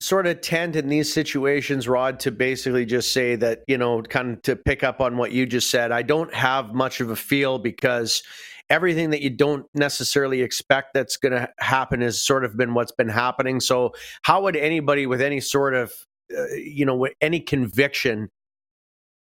Sort of tend in these situations, Rod, to basically just say that, you know, kind of to pick up on what you just said, I don't have much of a feel because everything that you don't necessarily expect that's going to happen has sort of been what's been happening. So, how would anybody with any sort of, uh, you know, any conviction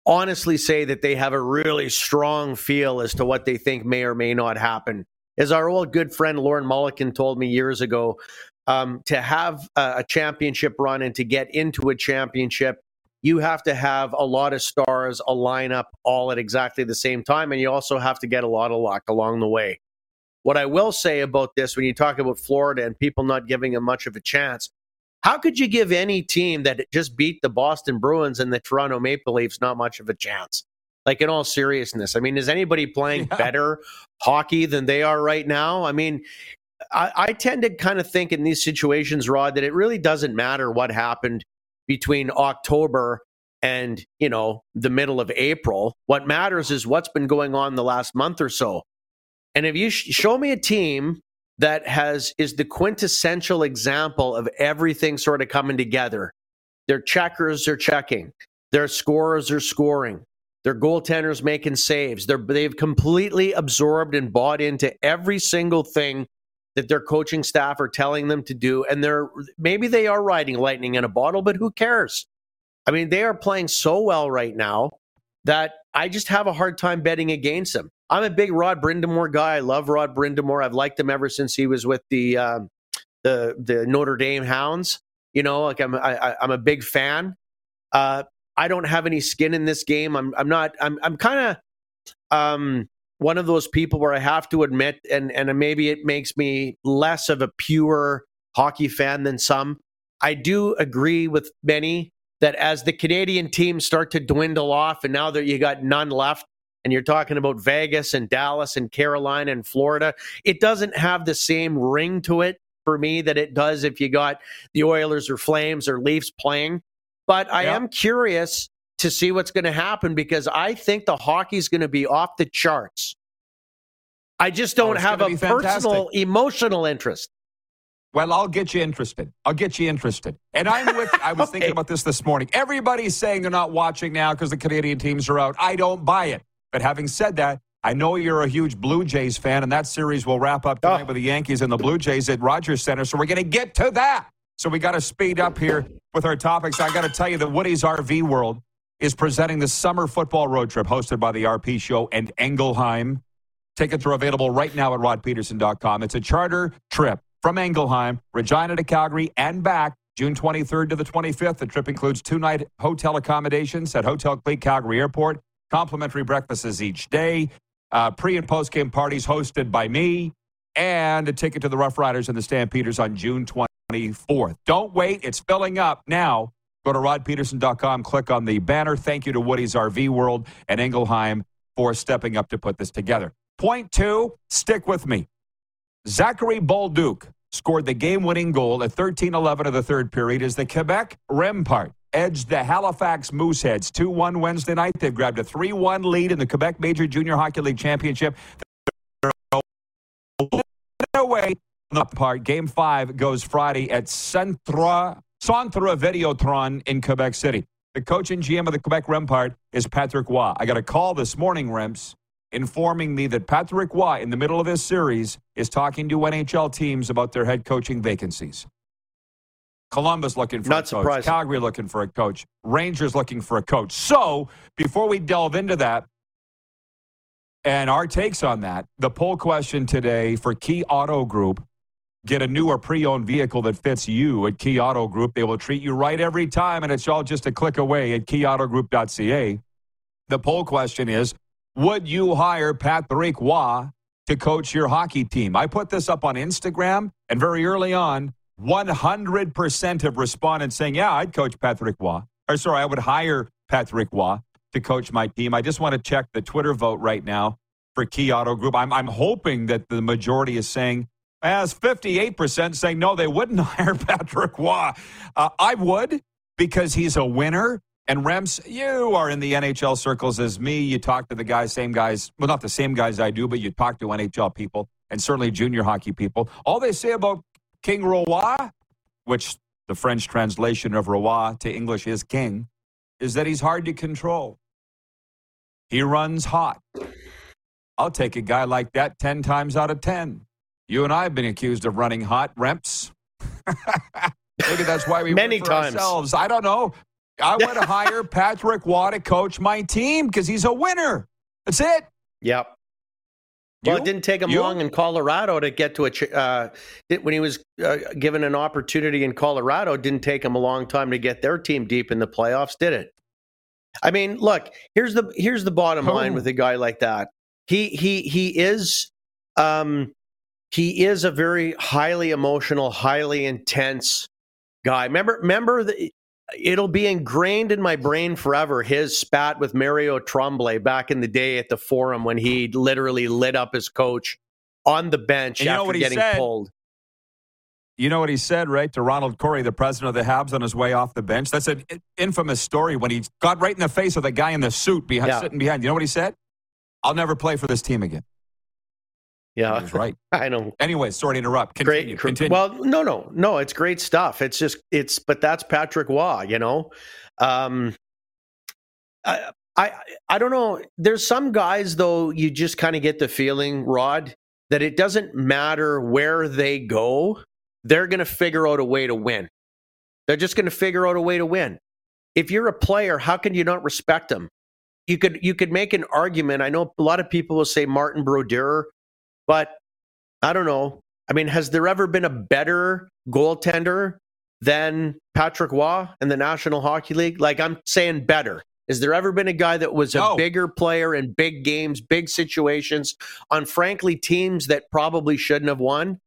honestly say that they have a really strong feel as to what they think may or may not happen? As our old good friend Lorne Molleken told me years ago, um, to have a, a championship run and to get into a championship, you have to have a lot of stars a lineup all at exactly the same time, and you also have to get a lot of luck along the way. What I will say about this, when you talk about Florida and people not giving them much of a chance, how could you give any team that just beat the Boston Bruins and the Toronto Maple Leafs not much of a chance? Like in all seriousness, I mean, is anybody playing yeah. better hockey than they are right now? I mean, I, I tend to kind of think in these situations, Rod, that it really doesn't matter what happened between October and you know the middle of April. What matters is what's been going on the last month or so. And if you sh- show me a team that has is the quintessential example of everything sort of coming together, their checkers are checking, their scorers are scoring, their goaltenders making saves. They're, they've completely absorbed and bought into every single thing that their coaching staff are telling them to do. And they're maybe they are riding lightning in a bottle, but who cares? I mean, they are playing so well right now that I just have a hard time betting against them. I'm a big Rod Brind'Amour guy. I love Rod Brind'Amour. I've liked him ever since he was with the um, the the Notre Dame Hounds. You know, like I'm I, I'm a big fan. Uh, I don't have any skin in this game. I'm I'm not. I'm I'm kind of um one of those people where I have to admit, and and maybe it makes me less of a pure hockey fan than some. I do agree with many that as the Canadian teams start to dwindle off, and now that you got none left, and you're talking about Vegas and Dallas and Carolina and Florida, it doesn't have the same ring to it for me that it does if you got the Oilers or Flames or Leafs playing. But I am curious to see what's going to happen because I think the hockey's going to be off the charts. I just don't oh, have a personal emotional interest. Well, I'll get you interested. I'll get you interested. And I'm with, I was okay. thinking about this this morning. Everybody's saying they're not watching now because the Canadian teams are out. I don't buy it. But having said that, I know you're a huge Blue Jays fan, and that series will wrap up tonight oh. with the Yankees and the Blue Jays at Rogers Center. So we're going to get to that. So we got to speed up here with our topics. I got to tell you that Woody's RV World is presenting the summer football road trip hosted by the RP Show and Engelheim. Tickets are available right now at rodpeterson.com. It's a charter trip from Engelheim, Regina to Calgary, and back June 23rd to the 25th. The trip includes two night hotel accommodations at Hotel Clique Calgary Airport, complimentary breakfasts each day, uh, pre and post game parties hosted by me, and a ticket to the Rough Riders and the Stampeders on June 24th. Don't wait, it's filling up now. Go to rodpeterson.com, click on the banner. Thank you to Woody's RV World and Engelheim for stepping up to put this together. Point two, stick with me. Zachary Bolduc scored the game winning goal at 13 11 of the third period as the Quebec Rempart edged the Halifax Mooseheads 2 1 Wednesday night. They've grabbed a 3 1 lead in the Quebec Major Junior Hockey League Championship. Away the part. Game five goes Friday at Centre Centre Videotron in Quebec City. The coach and GM of the Quebec Rempart is Patrick Roy. I got a call this morning, Remps, informing me that Patrick Roy, in the middle of this series, is talking to NHL teams about their head coaching vacancies. Columbus looking for Not a coach. surprising. Calgary looking for a coach. Rangers looking for a coach. So before we delve into that and our takes on that, the poll question today for Key Auto Group get a new or pre-owned vehicle that fits you at Key Auto Group. They will treat you right every time, and it's all just a click away at keyautogroup.ca. The poll question is, would you hire Patrick Roy to coach your hockey team? I put this up on Instagram, and very early on, 100% of respondents saying, yeah, I'd coach Patrick Roy. Or sorry, I would hire Patrick Roy to coach my team. I just want to check the Twitter vote right now for Key Auto Group. I'm, I'm hoping that the majority is saying, as 58% saying no, they wouldn't hire Patrick Roy. Uh, I would because he's a winner. And Rems, you are in the NHL circles as me. You talk to the guys, same guys, well, not the same guys I do, but you talk to NHL people and certainly junior hockey people. All they say about King Roy, which the French translation of Roy to English is king, is that he's hard to control. He runs hot. I'll take a guy like that 10 times out of 10. You and I have been accused of running hot, Remps. Maybe that's why we Many times. ourselves. I don't know. I would hire Patrick Roy to coach my team because he's a winner. That's it. Yep. Well, You? it didn't take him You? long in Colorado to get to a. Uh, it, when he was uh, given an opportunity in Colorado, it didn't take him a long time to get their team deep in the playoffs, did it? I mean, look here's the here's the bottom line with a guy like that. He he he is, um, he is a very highly emotional, highly intense guy. Remember remember the. It'll be ingrained in my brain forever. His spat with Mario Tremblay back in the day at the Forum when he literally lit up his coach on the bench And you know after what he getting said? pulled. You know what he said, right, to Ronald Corey, the president of the Habs, on his way off the bench? That's an infamous story when he got right in the face of the guy in the suit behind, Yeah. sitting behind. You know what he said? I'll never play for this team again. Yeah, was right. I know. Anyway, sorry to interrupt. Continue. great. Continue. Well, no, no, no. It's great stuff. It's just it's, but that's Patrick Roy. You know, um, I, I, I don't know. There's some guys though. You just kind of get the feeling, Rod, that it doesn't matter where they go. They're going to figure out a way to win. They're just going to figure out a way to win. If you're a player, how can you not respect them? You could you could make an argument. I know a lot of people will say Martin Brodeur, but I don't know. I mean, has there ever been a better goaltender than Patrick Roy in the National Hockey League? Like I'm saying better. Has there ever been a guy that was a No. bigger player in big games, big situations, on frankly teams that probably shouldn't have won?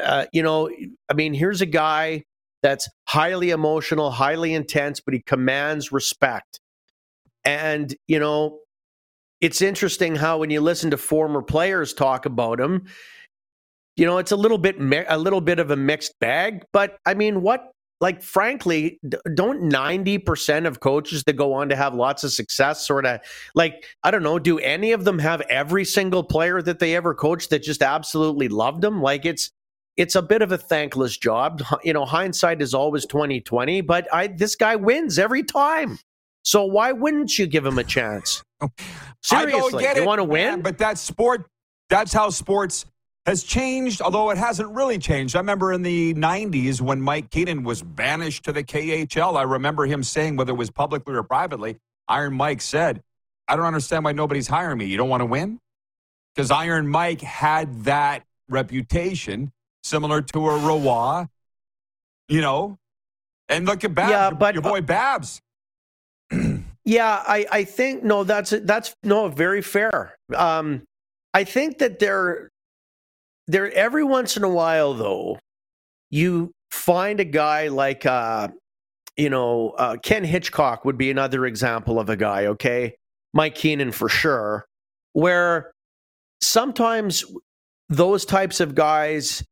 Uh, you know, I mean, here's a guy that's highly emotional, highly intense, but he commands respect. And, you know, it's interesting how when you listen to former players talk about him, you know, it's a little bit a little bit of a mixed bag, but I mean, what like frankly, don't 90% of coaches that go on to have lots of success sort of like I don't know, do any of them have every single player that they ever coached that just absolutely loved them? Like it's it's a bit of a thankless job. You know, hindsight is always 2020, but I this guy wins every time. So why wouldn't you give him a chance? Seriously, I don't get you it, want to win? but that's sport. That's how sports has changed, although it hasn't really changed. I remember in the 90s when Mike Keenan was banished to the KHL. I remember him saying, whether it was publicly or privately, Iron Mike said, I don't understand why nobody's hiring me. You don't want to win? Because Iron Mike had that reputation similar to a Roy, you know? And look at Babs, Yeah, but- your boy uh, Babs. Yeah, I, I think no, that's that's no very fair. Um, I think that there, there every once in a while though, you find a guy like uh, you know uh, Ken Hitchcock would be another example of a guy. Okay, Mike Keenan for sure, where sometimes those types of guys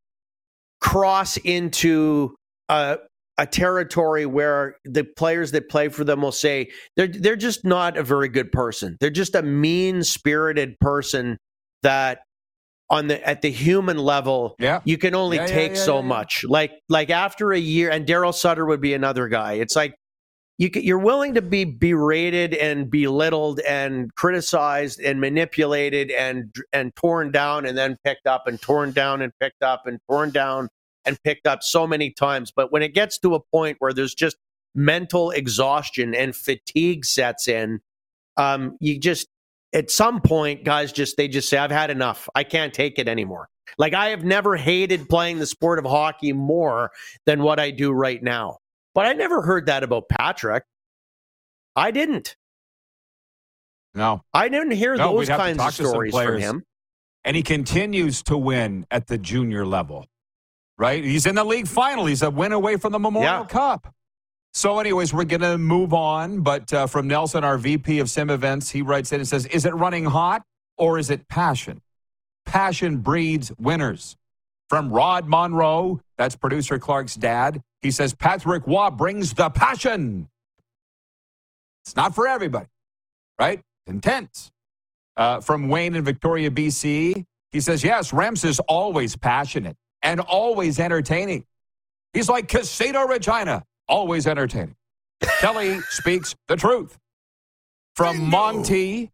cross into a a territory where the players that play for them will say they're they're just not a very good person. They're just a mean-spirited person that on the at the human level Yeah. you can only Yeah, take yeah, so yeah, yeah. much. Like like after a year and Daryl Sutter would be another guy. It's like you you're willing to be berated and belittled and criticized and manipulated and and torn down and then picked up and torn down and picked up and torn down and picked up so many times. But when it gets to a point where there's just mental exhaustion and fatigue sets in, um, you just at some point, guys just they just say, I've had enough. I can't take it anymore. Like I have never hated playing the sport of hockey more than what I do right now. But I never heard that about Patrick. I didn't. No. I didn't hear No, those we'd have to kinds of stories from him. And he continues to win at the junior level, right? He's in the league final. He's a win away from the Memorial Yeah. Cup. So, anyways, we're going to move on. But uh, from Nelson, our VP of Sim Events, he writes in and says, Is it running hot or is it passion? Passion breeds winners. From Rod Monroe, that's producer Clark's dad, he says, Patrick Roy brings the passion. It's not for everybody, right? Intense. Uh, from Wayne in Victoria, BC, he says, Yes, Rems is always passionate and always entertaining. He's like Casino Regina, always entertaining. Kelly speaks the truth. From Monty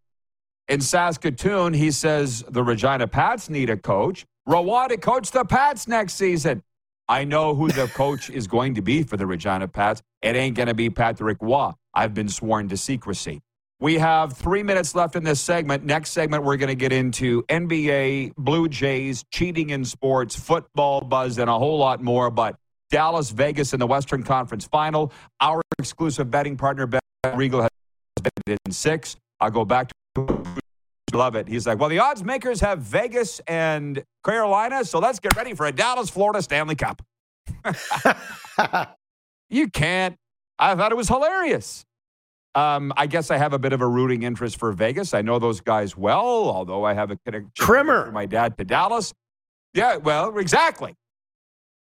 in Saskatoon, he says the Regina Pats need a coach. Roy to coach the Pats next season. I know who the coach is going to be for the Regina Pats. It ain't going to be Patrick Roy. I've been sworn to secrecy. We have three minutes left in this segment. Next segment, we're going to get into NBA, Blue Jays, cheating in sports, football buzz, and a whole lot more. But Dallas, Vegas in the Western Conference Final. Our exclusive betting partner, Bet Regal, has betted in six. I'll go back to love it. He's like, well, the odds makers have Vegas and Carolina, so let's get ready for a Dallas, Florida Stanley Cup. You can't. I thought it was hilarious. Um, I guess I have a bit of a rooting interest for Vegas. I know those guys well, although I have a connection Trimmer. from my dad to Dallas. Yeah, well, exactly.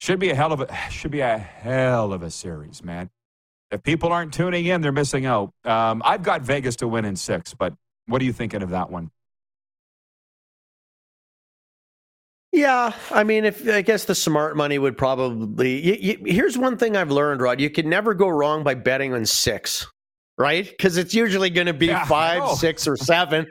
Should be a hell of a should be a hell of a series, man. If people aren't tuning in, they're missing out. Um, I've got Vegas to win in six, but what are you thinking of that one? Yeah, I mean, if I guess the smart money would probably. Y- y- here's one thing I've learned, Rod: you can never go wrong by betting on six, right? Because it's usually going to be Yeah, five, six, or seven.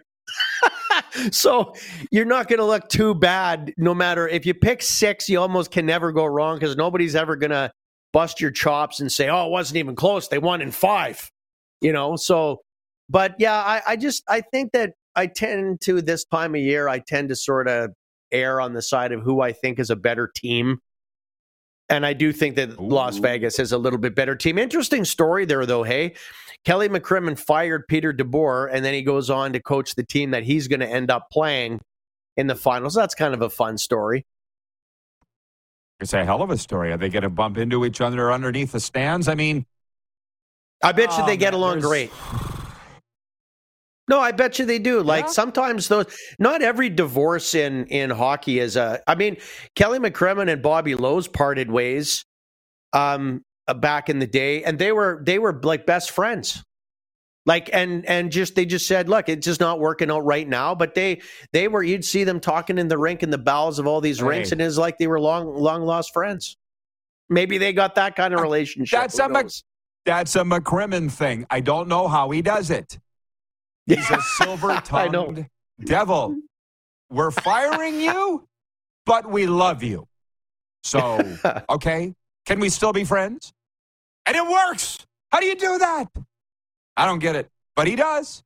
so you're not going to look too bad, no matter if you pick six. You almost can never go wrong because nobody's ever going to bust your chops and say, "Oh, it wasn't even close. They won in five. You know. So, but yeah, I, I just I think that I tend to this time of year, I tend to sort of err on the side of who I think is a better team. And I do think that Las Vegas is a little bit better team. Interesting story there, though. Hey, Kelly McCrimmon fired Peter DeBoer, and then he goes on to coach the team that he's going to end up playing in the finals. That's kind of a fun story. It's a hell of a story. Are they going to bump into each other underneath the stands? I mean, I bet you Oh, they get along there's- great. No, I bet you they do. Like Yeah? sometimes those not every divorce in in hockey is a I mean, Kelly McCrimmon and Bobby Lowes parted ways um Uh, back in the day and they were they were like best friends. Like and and just they just said, look, it's just not working out right now. But they they were you'd see them talking in the rink in the bowels of all these rinks, and it's like they were long long lost friends. Maybe they got that kind of relationship. that's Who a Mc- that's a McCrimmon thing. I don't know how he does it. He's a silver-tongued devil. We're firing you, but we love you. So, okay, can we still be friends? And it works. How do you do that? I don't get it, but he does.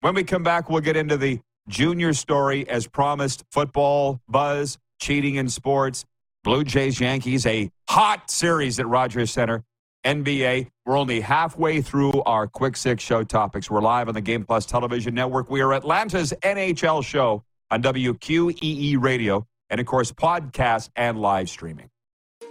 When we come back, we'll get into the junior story as promised football, buzz, cheating in sports, Blue Jays, Yankees, a hot series at Rogers Center. NBA. We're only halfway through our quick six show topics. We're live on the Game Plus television network. We are Atlanta's NHL show on WQEE radio, and of course, podcast and live streaming.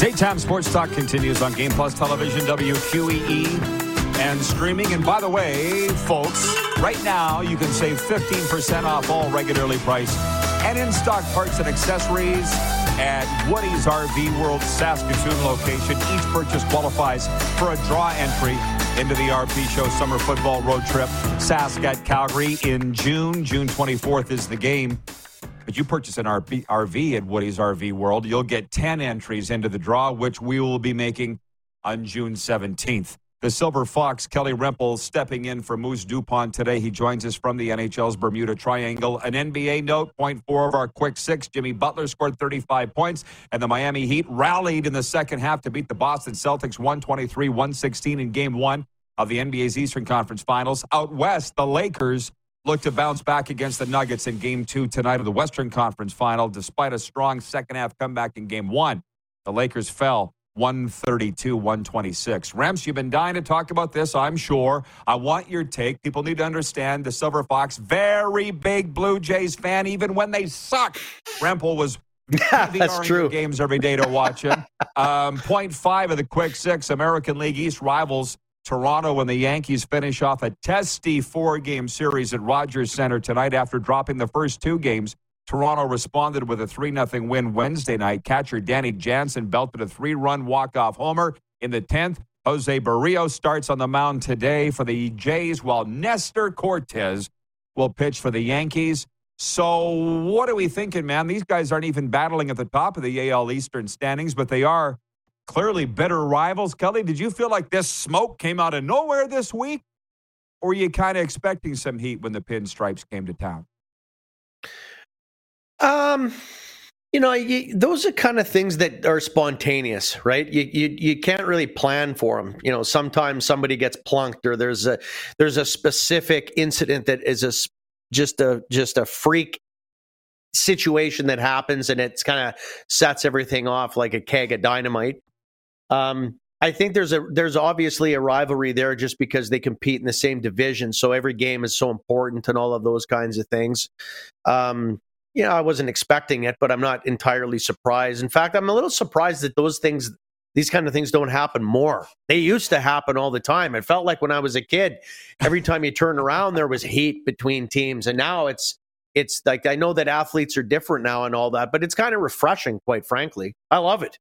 Daytime Sports Talk continues on Game Plus Television, WQEE, and streaming. And by the way, folks, right now you can save 15% off all regularly priced and in stock parts and accessories at Woody's RV World Saskatoon location. Each purchase qualifies for a draw entry into the RP Show Summer Football Road Trip, Sask at Calgary in June. June 24th is the game. But you purchase an RV, RV at Woody's RV World, you'll get 10 entries into the draw, which we will be making on June 17th. The Silver Fox, Kelly Rempel, stepping in for Moose Dupont today. He joins us from the NHL's Bermuda Triangle. An NBA note, point four of our quick six. Jimmy Butler scored 35 points, and the Miami Heat rallied in the second half to beat the Boston Celtics 123 116 in game one of the NBA's Eastern Conference Finals. Out west, the Lakers look to bounce back against the Nuggets in game two tonight of the Western Conference final, despite a strong second half comeback in game one. The Lakers fell 132 126. Rems, you've been dying to talk about this, I'm sure. I want your take. People need to understand the Silver Fox, very big Blue Jays fan, even when they suck. Rempel was. That's true. Games every day to watch him. um, point five of the quick six American League East rivals Toronto and the Yankees finish off a testy four game series at Rogers Center tonight after dropping the first two games. Toronto responded with a 3 0 win Wednesday night. Catcher Danny Jansen belted a three run walk off homer in the 10th. Jose Berrios starts on the mound today for the Jays, while Nestor Cortes will pitch for the Yankees. So, what are we thinking, man? These guys aren't even battling at the top of the AL Eastern standings, but they are clearly better rivals. Kelly, did you feel like this smoke came out of nowhere this week? Or were you kind of expecting some heat when the pinstripes came to town? Um, you know, you, those are kind of things that are spontaneous, right? You, you you can't really plan for them. You know, sometimes somebody gets plunked, or there's a there's a specific incident that is a just a just a freak situation that happens, and it's kind of sets everything off like a keg of dynamite. Um, I think there's a there's obviously a rivalry there just because they compete in the same division, so every game is so important and all of those kinds of things. Um, you know, I wasn't expecting it, but I'm not entirely surprised. In fact, I'm a little surprised that those things, these kind of things, don't happen more. They used to happen all the time. It felt like when I was a kid, every time you turned around, there was heat between teams, and now it's it's like I know that athletes are different now and all that, but it's kind of refreshing, quite frankly. I love it.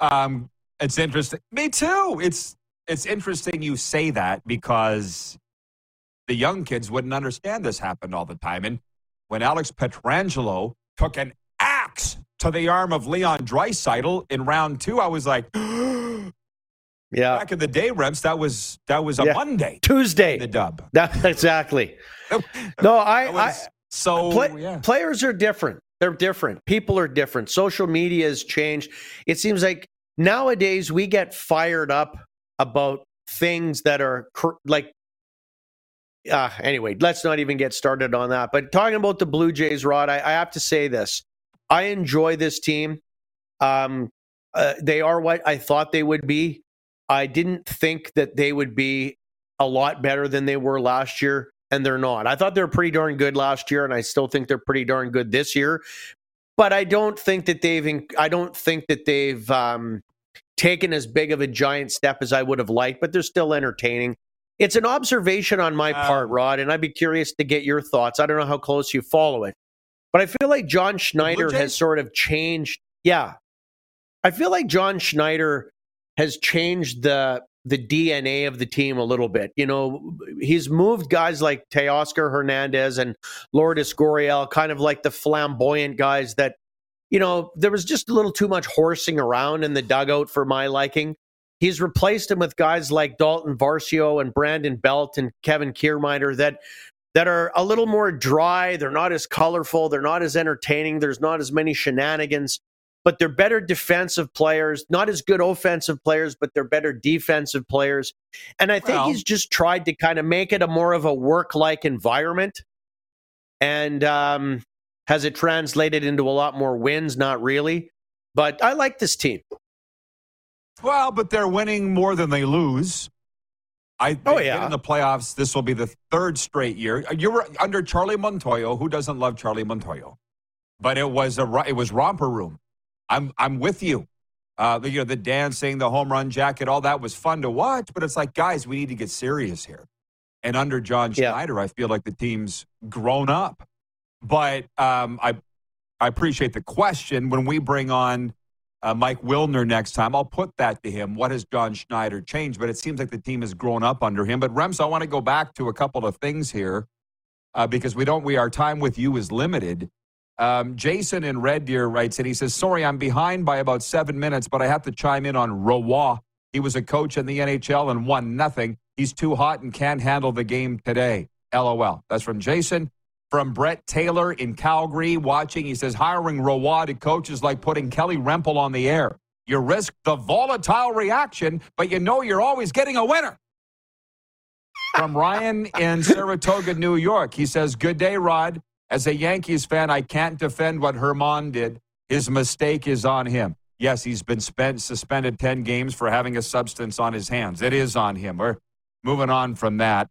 Um, it's interesting. Me too. It's it's interesting you say that because the young kids wouldn't understand this happened all the time. And when Alex Pietrangelo took an axe to the arm of Leon Draisaitl in round two, I was like, yeah. Back in the day, Rems, that was that was a Yeah. Monday, Tuesday. the dub. That, exactly. No, I, That I so Play- yeah. Players are different. They're different. People are different. Social media has changed. It seems like nowadays we get fired up about things that are cr- like. Uh, anyway, let's not even get started on that. But talking about the Blue Jays, Rod, I, I have to say this: I enjoy this team. Um, uh, they are what I thought they would be. I didn't think that they would be a lot better than they were last year, and they're not. I thought they were pretty darn good last year, and I still think they're pretty darn good this year. But I don't think that they've. I don't think that they've um, taken as big of a giant step as I would have liked. But they're still entertaining. It's an observation on my part, Rod, and I'd be curious to get your thoughts. I don't know how close you follow it, but I feel like John Schneider has sort of changed. Yeah, I feel like John Schneider has changed the the DNA of the team a little bit. You know, he's moved guys like Teoscar Hernandez and Lourdes Gurriel, kind of like the flamboyant guys that, you know, there was just a little too much horsing around in the dugout for my liking. He's replaced him with guys like Daulton Varsho and Brandon Belt and Kevin Kiermaier that that are a little more dry. They're not as colorful. They're not as entertaining. There's not as many shenanigans, but they're better defensive players, not as good offensive players, but they're better defensive players. And I think well, he's just tried to kind of make it a more of a work like environment. And um, has it translated into a lot more wins? Not really. But I like this team. Well, but they're winning more than they lose. I oh yeah in the playoffs. This will be the third straight year. You were under Charlie Montoyo. Who doesn't love Charlie Montoyo? But it was a it was romper room. I'm I'm with you. Uh, you know the dancing, the home run jacket, all that was fun to watch. But it's like, guys, we need to get serious here. And under John Schneider, yeah. I feel like the team's grown up. But um, I I appreciate the question. When we bring on uh, Mike Wilner next time. I'll put that to him. What has John Schneider changed? But it seems like the team has grown up under him. But Rems, I want to go back to a couple of things here uh, because we don't. We our time with you is limited. Um, Jason in Red Deer writes and he says, "Sorry, I'm behind by about seven minutes, but I have to chime in on Roy. He was a coach in the NHL and won nothing. He's too hot and can't handle the game today. LOL." That's from Jason from Brett Taylor in Calgary watching. He says, hiring Roy to coach is like putting Kelly Rempel on the air. You risk the volatile reaction, but you know you're always getting a winner. From Ryan in Saratoga, New York. He says, Good day, Rod. As a Yankees fan, I can't defend what Germán did. His mistake is on him. Yes, he's been spent, suspended 10 games for having a substance on his hands. It is on him. We're moving on from that.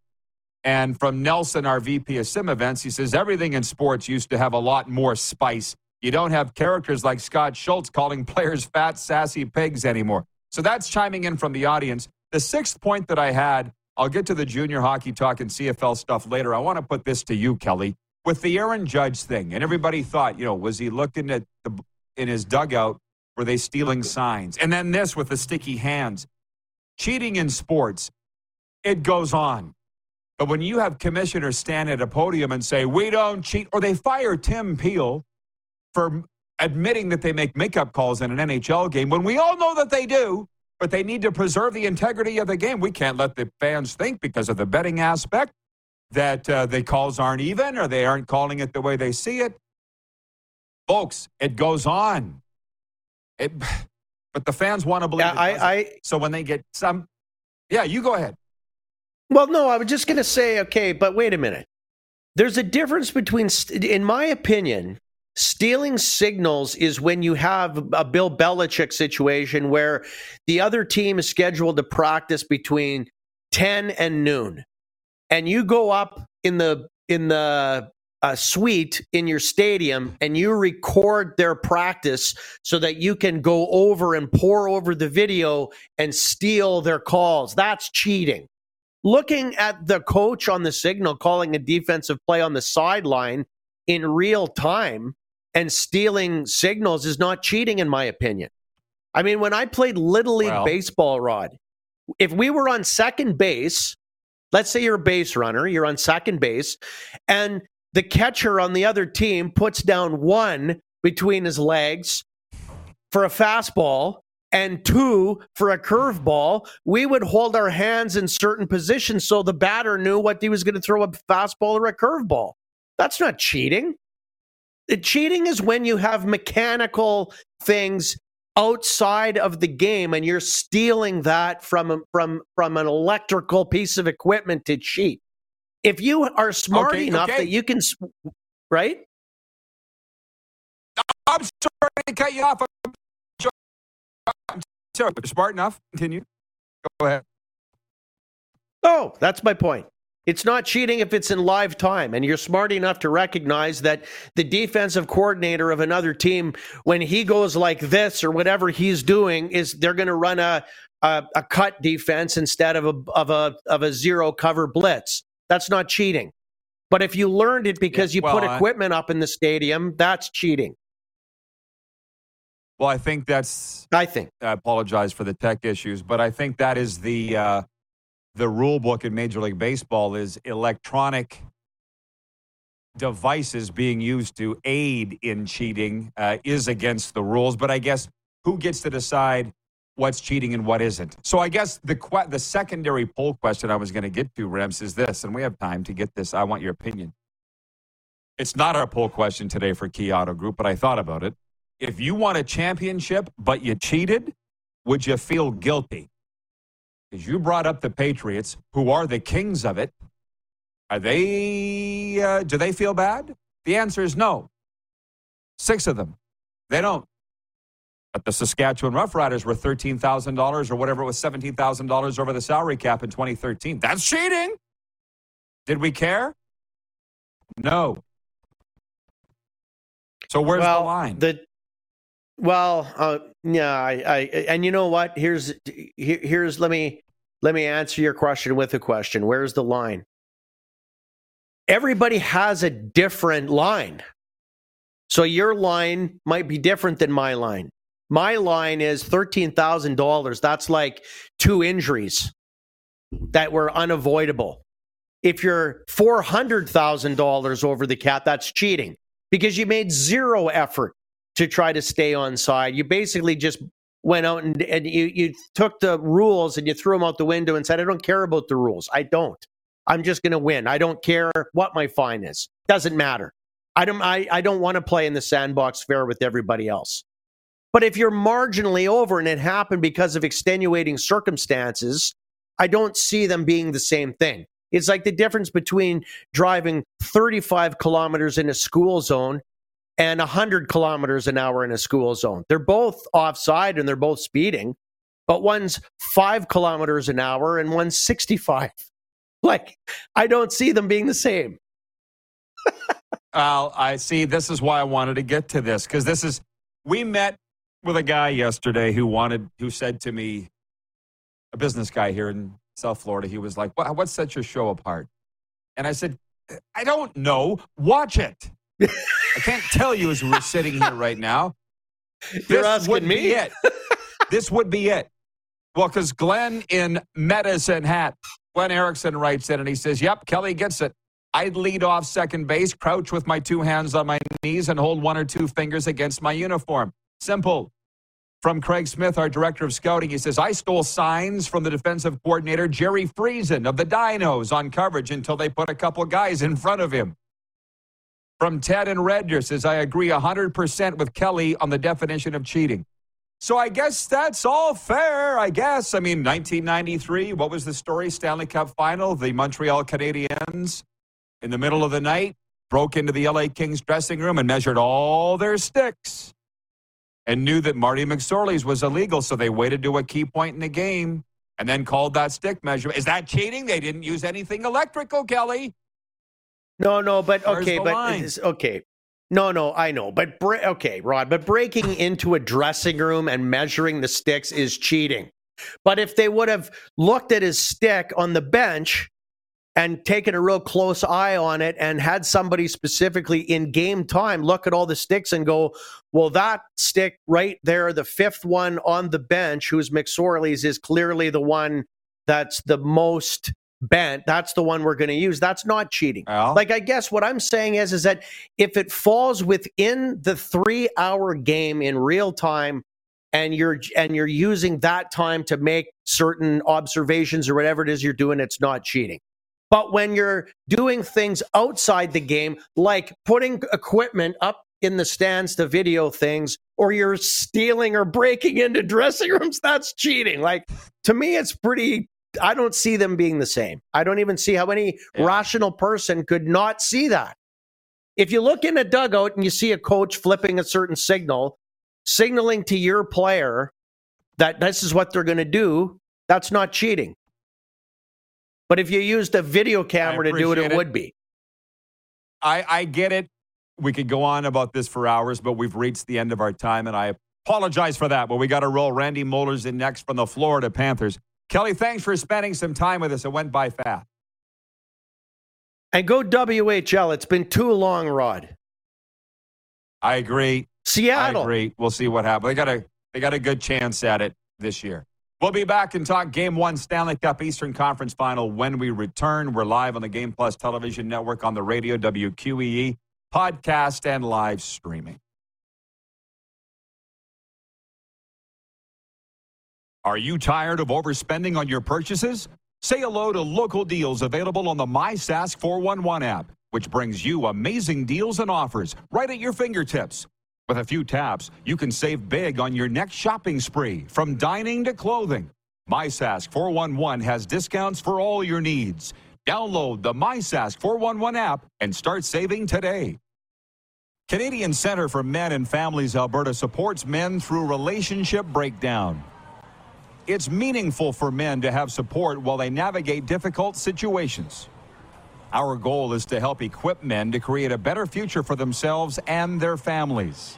And from Nelson, our VP of Sim Events, he says everything in sports used to have a lot more spice. You don't have characters like Scott Schultz calling players fat, sassy pigs anymore. So that's chiming in from the audience. The sixth point that I had, I'll get to the junior hockey talk and CFL stuff later. I want to put this to you, Kelly, with the Aaron Judge thing. And everybody thought, you know, was he looking at the in his dugout? Were they stealing signs? And then this with the sticky hands. Cheating in sports, it goes on. But when you have commissioners stand at a podium and say, we don't cheat, or they fire Tim Peel for admitting that they make makeup calls in an NHL game, when we all know that they do, but they need to preserve the integrity of the game. We can't let the fans think because of the betting aspect that uh, the calls aren't even or they aren't calling it the way they see it. Folks, it goes on. It, but the fans want to believe yeah, I, I, so when they get some, yeah, you go ahead. Well, no, I was just going to say, okay, but wait a minute. There's a difference between, in my opinion, stealing signals is when you have a Bill Belichick situation where the other team is scheduled to practice between 10 and noon. And you go up in the in the uh, suite in your stadium and you record their practice so that you can go over and pour over the video and steal their calls. That's cheating looking at the coach on the signal calling a defensive play on the sideline in real time and stealing signals is not cheating, in my opinion. I mean, when I played Little League baseball, Rod, if we were on second base, let's say you're a base runner, you're on second base, and the catcher on the other team puts down one between his legs for a fastball and two for a curveball, we would hold our hands in certain positions so the batter knew what he was going to throw a fastball or a curveball. That's not cheating. The cheating is when you have mechanical things outside of the game and you're stealing that from from from an electrical piece of equipment to cheat. If you are smart okay, enough okay. that you can right? I'm sorry to cut you off. So, smart enough. Continue. Go ahead. Oh, that's my point. It's not cheating if it's in live time, and you're smart enough to recognize that the defensive coordinator of another team, when he goes like this or whatever he's doing, is they're going to run a, a, a cut defense instead of a of a of a zero cover blitz. That's not cheating. But if you learned it because yeah, you well, put equipment up in the stadium, that's cheating. Well, I think that's. I think. I apologize for the tech issues, but I think that is the uh, the rule book in Major League Baseball is electronic devices being used to aid in cheating uh, is against the rules. But I guess who gets to decide what's cheating and what isn't. So I guess the que- the secondary poll question I was going to get to, Rems, is this, and we have time to get this. I want your opinion. It's not our poll question today for Key Auto Group, but I thought about it. If you won a championship but you cheated, would you feel guilty? Because you brought up the Patriots, who are the kings of it. Are they? Uh, do they feel bad? The answer is no. Six of them, they don't. But the Saskatchewan Roughriders were thirteen thousand dollars or whatever it was, seventeen thousand dollars over the salary cap in 2013. That's cheating. Did we care? No. So where's well, the line? The well, uh, yeah, I, I, and you know what? Here's here, here's let me let me answer your question with a question. Where's the line? Everybody has a different line. So your line might be different than my line. My line is $13,000. That's like two injuries that were unavoidable. If you're $400,000 over the cap, that's cheating because you made zero effort to try to stay on side. You basically just went out and, and you, you took the rules and you threw them out the window and said, I don't care about the rules. I don't. I'm just going to win. I don't care what my fine is. Doesn't matter. I don't, I, I don't want to play in the sandbox fair with everybody else. But if you're marginally over and it happened because of extenuating circumstances, I don't see them being the same thing. It's like the difference between driving 35 kilometers in a school zone and 100 kilometers an hour in a school zone. They're both offside and they're both speeding, but one's five kilometers an hour and one's 65. Like, I don't see them being the same. Al, I see. This is why I wanted to get to this because this is, we met with a guy yesterday who wanted, who said to me, a business guy here in South Florida, he was like, what, what sets your show apart? And I said, I don't know. Watch it. I can't tell you as we're sitting here right now. You're this asking would me? be it. this would be it. Well, because Glenn in Medicine Hat, Glenn Erickson writes in and he says, Yep, Kelly gets it. I'd lead off second base, crouch with my two hands on my knees, and hold one or two fingers against my uniform. Simple. From Craig Smith, our director of scouting, he says, I stole signs from the defensive coordinator, Jerry Friesen of the Dinos, on coverage until they put a couple guys in front of him. From Ted and Red Deer says, I agree 100% with Kelly on the definition of cheating. So I guess that's all fair, I guess. I mean, 1993, what was the story? Stanley Cup final, the Montreal Canadiens in the middle of the night broke into the LA Kings dressing room and measured all their sticks and knew that Marty McSorley's was illegal, so they waited to a key point in the game and then called that stick measurement. Is that cheating? They didn't use anything electrical, Kelly. No, no, but okay, but it's- okay. No, no, I know, but bre- okay, Rod, but breaking into a dressing room and measuring the sticks is cheating. But if they would have looked at his stick on the bench and taken a real close eye on it and had somebody specifically in game time look at all the sticks and go, well, that stick right there, the fifth one on the bench, who's McSorley's, is clearly the one that's the most bent. That's the one we're going to use. That's not cheating. Al? Like I guess what I'm saying is is that if it falls within the 3-hour game in real time and you're and you're using that time to make certain observations or whatever it is you're doing it's not cheating. But when you're doing things outside the game like putting equipment up in the stands to video things or you're stealing or breaking into dressing rooms that's cheating. Like to me it's pretty I don't see them being the same. I don't even see how any Yeah. rational person could not see that. If you look in a dugout and you see a coach flipping a certain signal, signaling to your player that this is what they're going to do, that's not cheating. But if you used a video camera to do it, it it. would be. I, I get it. We could go on about this for hours, but we've reached the end of our time, and I apologize for that. But we got to roll. Randy Moller's in next from the Florida Panthers. Kelly, thanks for spending some time with us. It went by fast. And go WHL. It's been too long, Rod. I agree. Seattle. I agree. We'll see what happens. They got a they got a good chance at it this year. We'll be back and talk Game One Stanley Cup Eastern Conference Final when we return. We're live on the Game Plus Television Network on the radio, WQEE, podcast, and live streaming. Are you tired of overspending on your purchases? Say hello to local deals available on the MySask 411 app, which brings you amazing deals and offers right at your fingertips. With a few taps, you can save big on your next shopping spree, from dining to clothing. MySask 411 has discounts for all your needs. Download the MySask 411 app and start saving today. Canadian Center for Men and Families Alberta supports men through relationship breakdown. It's meaningful for men to have support while they navigate difficult situations. Our goal is to help equip men to create a better future for themselves and their families.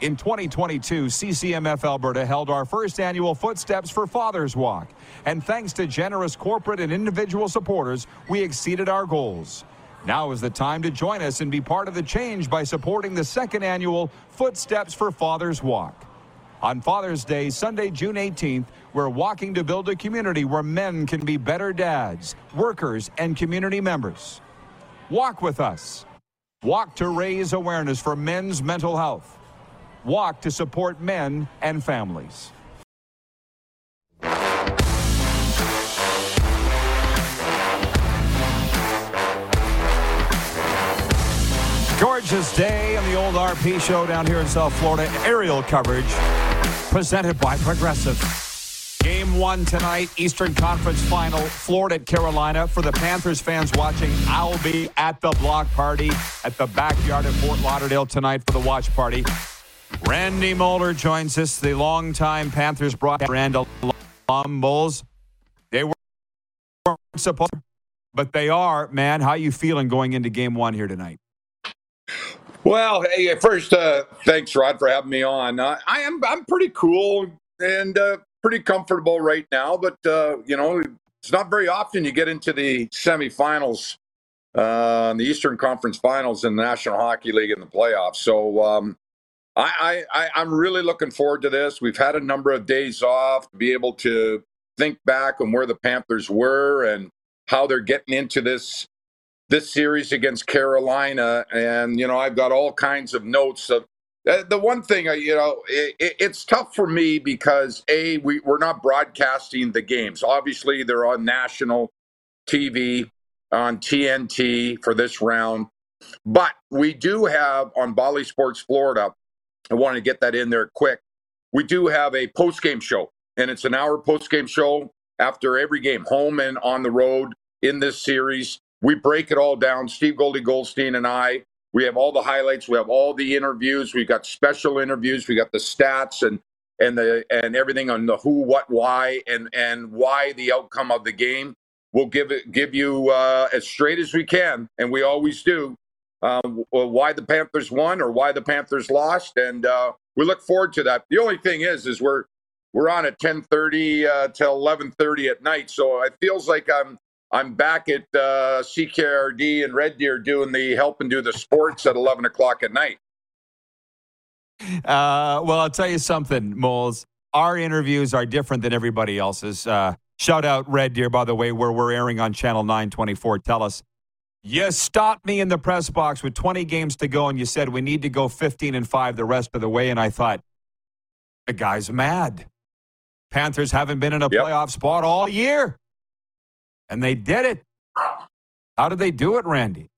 In 2022, CCMF Alberta held our first annual Footsteps for Fathers Walk. And thanks to generous corporate and individual supporters, we exceeded our goals. Now is the time to join us and be part of the change by supporting the second annual Footsteps for Fathers Walk. On Father's Day, Sunday, June 18th, we're walking to build a community where men can be better dads, workers, and community members. Walk with us. Walk to raise awareness for men's mental health. Walk to support men and families. Gorgeous day on the old RP show down here in South Florida. Aerial coverage presented by Progressive. Game one tonight, Eastern Conference Final, Florida at Carolina. For the Panthers fans watching, I'll be at the block party at the backyard of Fort Lauderdale tonight for the watch party. Randy Moller joins us, the longtime Panthers broadcast alum Bulls. They weren't supposed, but they are. Man, how you feeling going into Game One here tonight? Well, hey, first, uh, thanks, Rod, for having me on. Uh, I am I'm pretty cool and uh, pretty comfortable right now, but uh, you know, it's not very often you get into the semifinals, uh, the Eastern Conference Finals in the National Hockey League in the playoffs. So um, I, I I'm really looking forward to this. We've had a number of days off to be able to think back on where the Panthers were and how they're getting into this this series against Carolina, and you know I've got all kinds of notes of. Uh, the one thing, you know, it, it, it's tough for me because a we, we're not broadcasting the games. Obviously, they're on national TV on TNT for this round, but we do have on Bally Sports Florida. I wanted to get that in there quick. We do have a post game show, and it's an hour post game show after every game, home and on the road in this series. We break it all down. Steve Goldie Goldstein and I. We have all the highlights. We have all the interviews. We've got special interviews. We got the stats and and the and everything on the who, what, why, and and why the outcome of the game. We'll give it give you uh, as straight as we can, and we always do. Uh, why the Panthers won or why the Panthers lost, and uh, we look forward to that. The only thing is, is we're we're on at ten thirty uh, till eleven thirty at night, so it feels like I'm I'm back at uh, CKRD and Red Deer doing the help and do the sports at 11 o'clock at night. Uh, well, I'll tell you something, Moles. Our interviews are different than everybody else's. Uh, shout out Red Deer, by the way, where we're airing on Channel 924. Tell us. You stopped me in the press box with 20 games to go, and you said we need to go 15 and 5 the rest of the way. And I thought, the guy's mad. Panthers haven't been in a yep. playoff spot all year and they did it. How did they do it, Randy?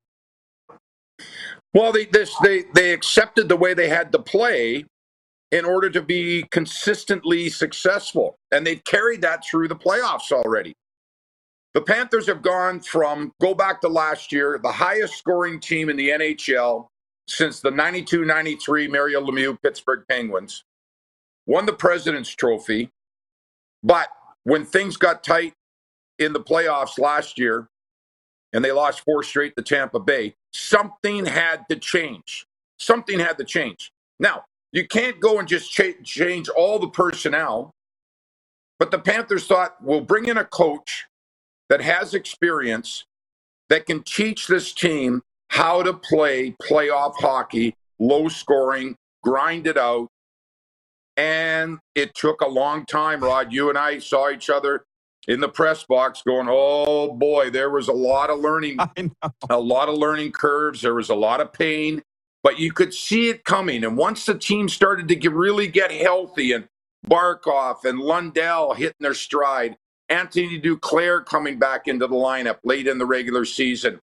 Well, they this they they accepted the way they had to play in order to be consistently successful, and they've carried that through the playoffs already. The Panthers have gone from go back to last year, the highest scoring team in the NHL since the 92-93 Mario Lemieux Pittsburgh Penguins, won the President's Trophy, but when things got tight in the playoffs last year and they lost four straight to Tampa Bay, something had to change. Something had to change. Now, you can't go and just cha- change all the personnel, but the Panthers thought we'll bring in a coach that has experience that can teach this team how to play playoff hockey, low scoring, grind it out. And it took a long time, Rod. You and I saw each other in the press box going, oh boy, there was a lot of learning, a lot of learning curves. There was a lot of pain, but you could see it coming. And once the team started to get, really get healthy and Barkov and Lundell hitting their stride. Anthony Duclair coming back into the lineup late in the regular season.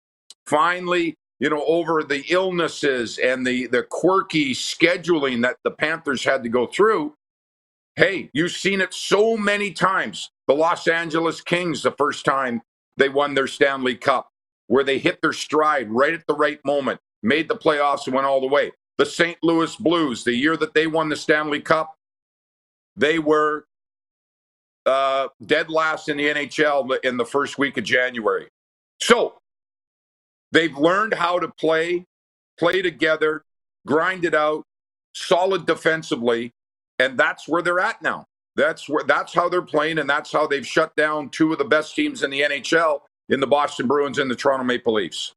Finally, you know, over the illnesses and the the quirky scheduling that the Panthers had to go through. Hey, you've seen it so many times. The Los Angeles Kings, the first time they won their Stanley Cup, where they hit their stride right at the right moment, made the playoffs and went all the way. The St. Louis Blues, the year that they won the Stanley Cup, they were uh, dead last in the NHL in the first week of January. So they've learned how to play, play together, grind it out, solid defensively, and that's where they're at now. That's where that's how they're playing, and that's how they've shut down two of the best teams in the NHL in the Boston Bruins and the Toronto Maple Leafs.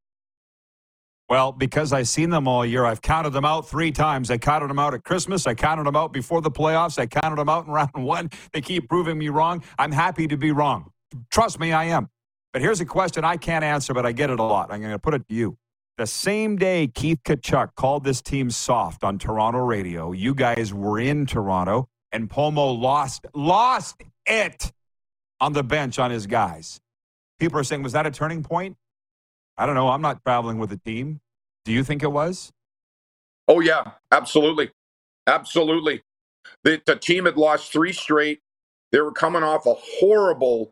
Well, because I've seen them all year, I've counted them out three times. I counted them out at Christmas. I counted them out before the playoffs. I counted them out in round one. They keep proving me wrong. I'm happy to be wrong. Trust me, I am. But here's a question I can't answer, but I get it a lot. I'm going to put it to you. The same day Keith Tkachuk called this team soft on Toronto radio, you guys were in Toronto, and Pomo lost lost it on the bench on his guys. People are saying, was that a turning point? I don't know. I'm not traveling with the team. Do you think it was? Oh, yeah, absolutely. Absolutely. The, the team had lost three straight. They were coming off a horrible,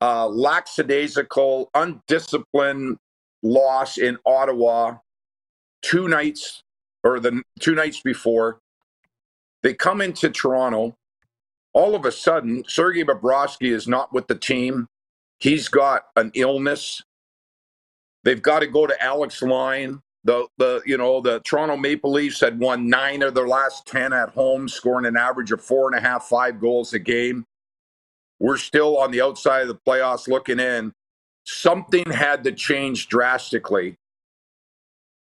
uh, lackadaisical, undisciplined loss in Ottawa two nights or the two nights before. They come into Toronto. All of a sudden, Sergei Bobrovsky is not with the team. He's got an illness. They've got to go to Alex Lyon. The the you know the Toronto Maple Leafs had won nine of their last ten at home, scoring an average of four and a half, five goals a game. We're still on the outside of the playoffs looking in. Something had to change drastically.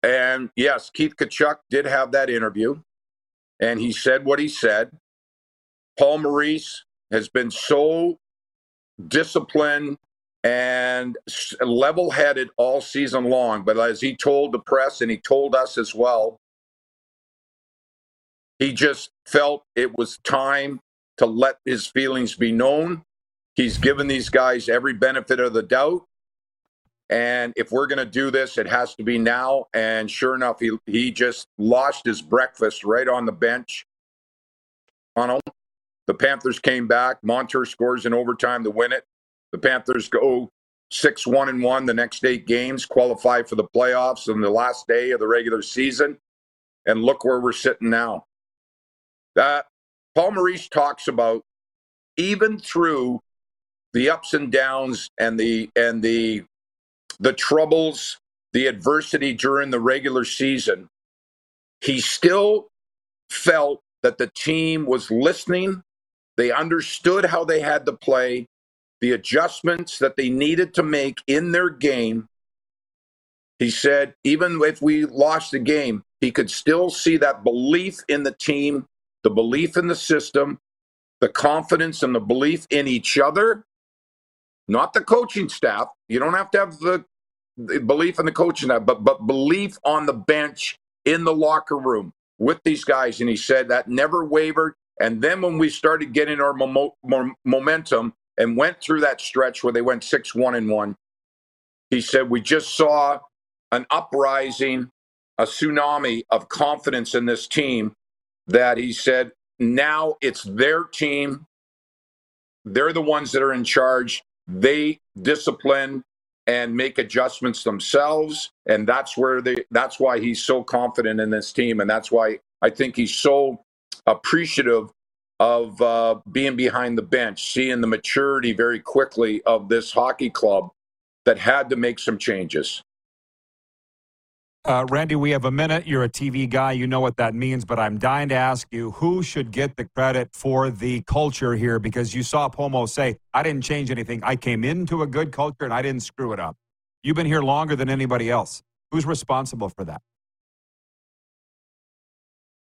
And yes, Keith Tkachuk did have that interview, and he said what he said. Paul Maurice has been so disciplined and level headed all season long. But as he told the press and he told us as well, he just felt it was time to let his feelings be known. He's given these guys every benefit of the doubt. And if we're going to do this, it has to be now. And sure enough, he, he just lost his breakfast right on the bench. The Panthers came back. Montour scores in overtime to win it. The Panthers go six one and one the next eight games, qualify for the playoffs on the last day of the regular season, and look where we're sitting now. That Paul Maurice talks about even through the ups and downs and the and the the troubles, the adversity during the regular season, he still felt that the team was listening. They understood how they had to play the adjustments that they needed to make in their game. He said, even if we lost the game, he could still see that belief in the team, the belief in the system, the confidence and the belief in each other, not the coaching staff. You don't have to have the, belief in the coaching staff, but, but belief on the bench in the locker room with these guys. And he said that never wavered. And then when we started getting our mo- momentum, and went through that stretch where they went 6 1 and 1. He said, We just saw an uprising, a tsunami of confidence in this team that he said, now it's their team. They're the ones that are in charge. They discipline and make adjustments themselves. And that's where they that's why he's so confident in this team. And that's why I think he's so appreciative of uh, being behind the bench, seeing the maturity very quickly of this hockey club that had to make some changes. Uh, Randy, we have a minute. You're a TV guy. You know what that means, but I'm dying to ask you who should get the credit for the culture here because you saw Pomo say, I didn't change anything. I came into a good culture and I didn't screw it up. You've been here longer than anybody else. Who's responsible for that?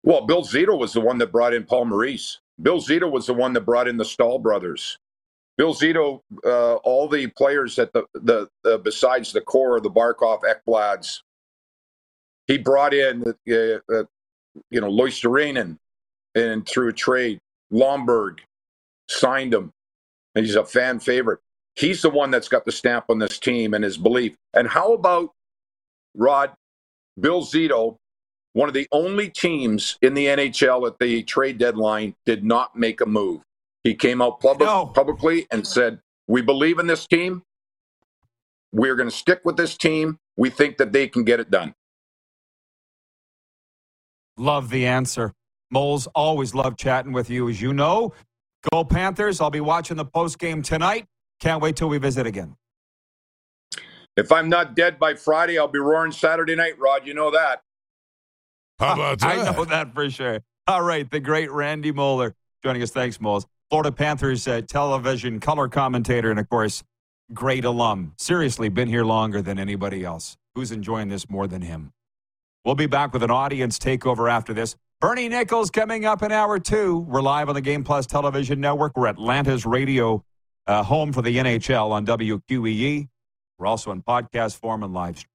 Well, Bill Zito was the one that brought in Paul Maurice. Bill Zito was the one that brought in the Staal brothers. Bill Zito, uh, all the players at the, the, the besides the core the Barkov Ekblads, he brought in, uh, uh, you know, Luostarinen and through a trade. Lomberg signed him. He's a fan favorite. He's the one that's got the stamp on this team and his belief. And how about Rod, Bill Zito, one of the only teams in the NHL at the trade deadline did not make a move. He came out public, No. publicly and said, We believe in this team. We're going to stick with this team. We think that they can get it done. Love the answer. Moles, always love chatting with you. As you know, go Panthers. I'll be watching the post game tonight. Can't wait till we visit again. If I'm not dead by Friday, I'll be roaring Saturday night, Rod. You know that. How about I that? know that for sure. All right, the great Randy Moller joining us. Thanks, Moles. Florida Panthers uh, television color commentator, and of course, great alum. Seriously, been here longer than anybody else. Who's enjoying this more than him? We'll be back with an audience takeover after this. Bernie Nicholls coming up in hour two. We're live on the Game Plus television network. We're Atlanta's radio uh, home for the NHL on WQEE. We're also in podcast form and live stream.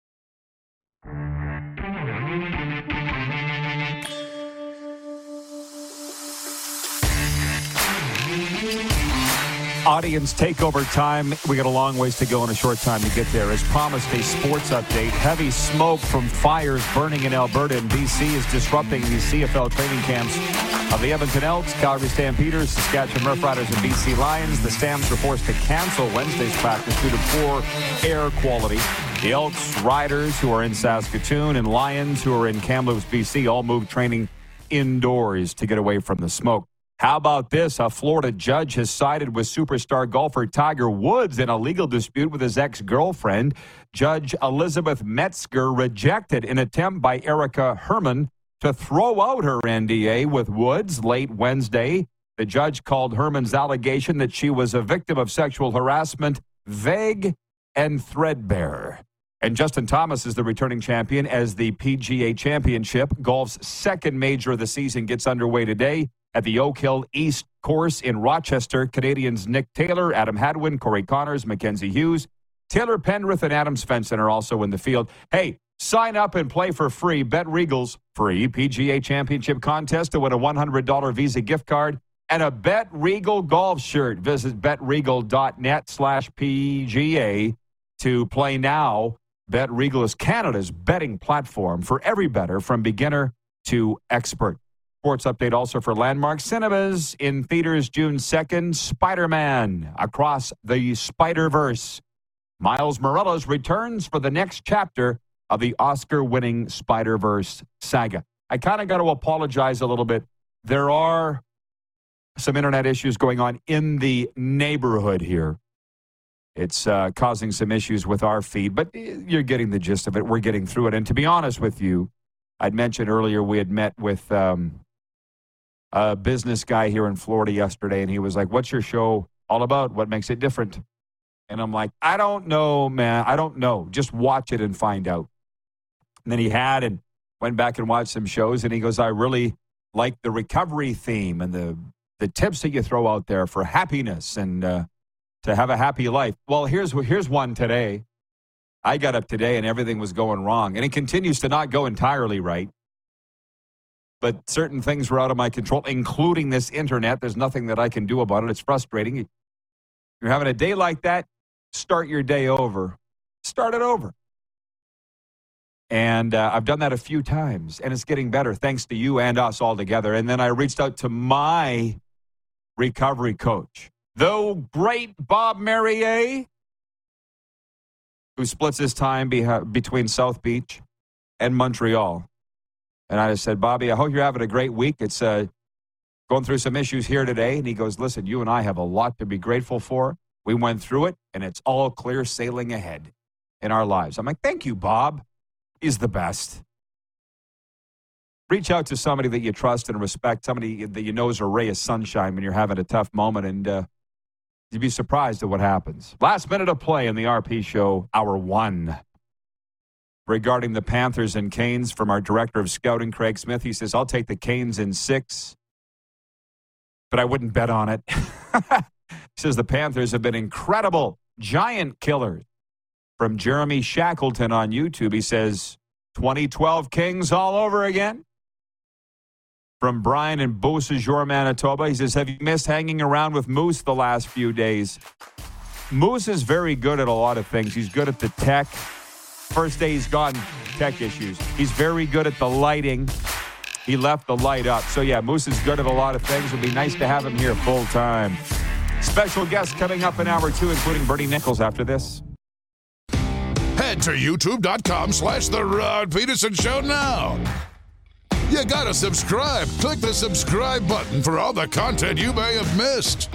Audience takeover time. We got a long ways to go in a short time to get there. As promised, a sports update. Heavy smoke from fires burning in Alberta and BC is disrupting the CFL training camps of the Edmonton Elks, Calgary Stampeders, Saskatchewan Roughriders, and BC Lions. The Stamps were forced to cancel Wednesday's practice due to poor air quality. The Elks riders who are in Saskatoon and Lions who are in Kamloops, BC, all moved training indoors to get away from the smoke. How about this? A Florida judge has sided with superstar golfer Tiger Woods in a legal dispute with his ex girlfriend. Judge Elizabeth Metzger rejected an attempt by Erica Herman to throw out her NDA with Woods late Wednesday. The judge called Herman's allegation that she was a victim of sexual harassment vague and threadbare. And Justin Thomas is the returning champion as the PGA Championship, golf's second major of the season, gets underway today at the Oak Hill East course in Rochester. Canadians Nick Taylor, Adam Hadwin, Corey Conners, Mackenzie Hughes, Taylor Pendrith, and Adam Svensson are also in the field. Hey, sign up and play for free. Bet Regal's free PGA Championship contest to win a $100 Visa gift card and a Bet Regal golf shirt. Visit betregal.net slash PGA to play now. Bet Regal is Canada's betting platform for every better from beginner to expert. Sports update also for Landmark Cinemas in theaters June 2nd. Spider Man Across the Spider Verse. Miles Morales returns for the next chapter of the Oscar winning Spider Verse saga. I kind of got to apologize a little bit. There are some internet issues going on in the neighborhood here. It's uh, causing some issues with our feed, but you're getting the gist of it. We're getting through it. And to be honest with you, I'd mentioned earlier we had met with um, a business guy here in Florida yesterday, and he was like, What's your show all about? What makes it different? And I'm like, I don't know, man. I don't know. Just watch it and find out. And then he had and went back and watched some shows, and he goes, I really like the recovery theme and the the tips that you throw out there for happiness and uh, to have a happy life. Well, here's here's one today. I got up today and everything was going wrong, and it continues to not go entirely right. But certain things were out of my control, including this internet. There's nothing that I can do about it. It's frustrating. You're having a day like that. Start your day over. Start it over. And uh, I've done that a few times, and it's getting better thanks to you and us all together. And then I reached out to my recovery coach, the great Bob Merrier, who splits his time beha- between South Beach and Montreal. And I just said, Bobby, I hope you're having a great week. It's uh, going through some issues here today. And he goes, Listen, you and I have a lot to be grateful for. We went through it, and it's all clear sailing ahead in our lives. I'm like, Thank you, Bob. He's the best. Reach out to somebody that you trust and respect, somebody that you know is a ray of sunshine when you're having a tough moment, and uh, you'd be surprised at what happens. Last minute of play in the RP show, hour one. Regarding the Panthers and Canes from our director of scouting, Craig Smith, he says, I'll take the Canes in six, but I wouldn't bet on it. he says the Panthers have been incredible, giant killers. From Jeremy Shackleton on YouTube, he says, 2012 Kings all over again. From Brian in Beausejour, Manitoba, he says, Have you missed hanging around with Moose the last few days? Moose is very good at a lot of things. He's good at the tech. First day he's gone, tech issues. He's very good at the lighting. He left the light up. So, yeah, Moose is good at a lot of things. It'd be nice to have him here full time. Special guest coming up in hour two, including Bernie Nicholls after this. Head to youtube.com slash The Rod Peterson Show now. You gotta subscribe. Click the subscribe button for all the content you may have missed.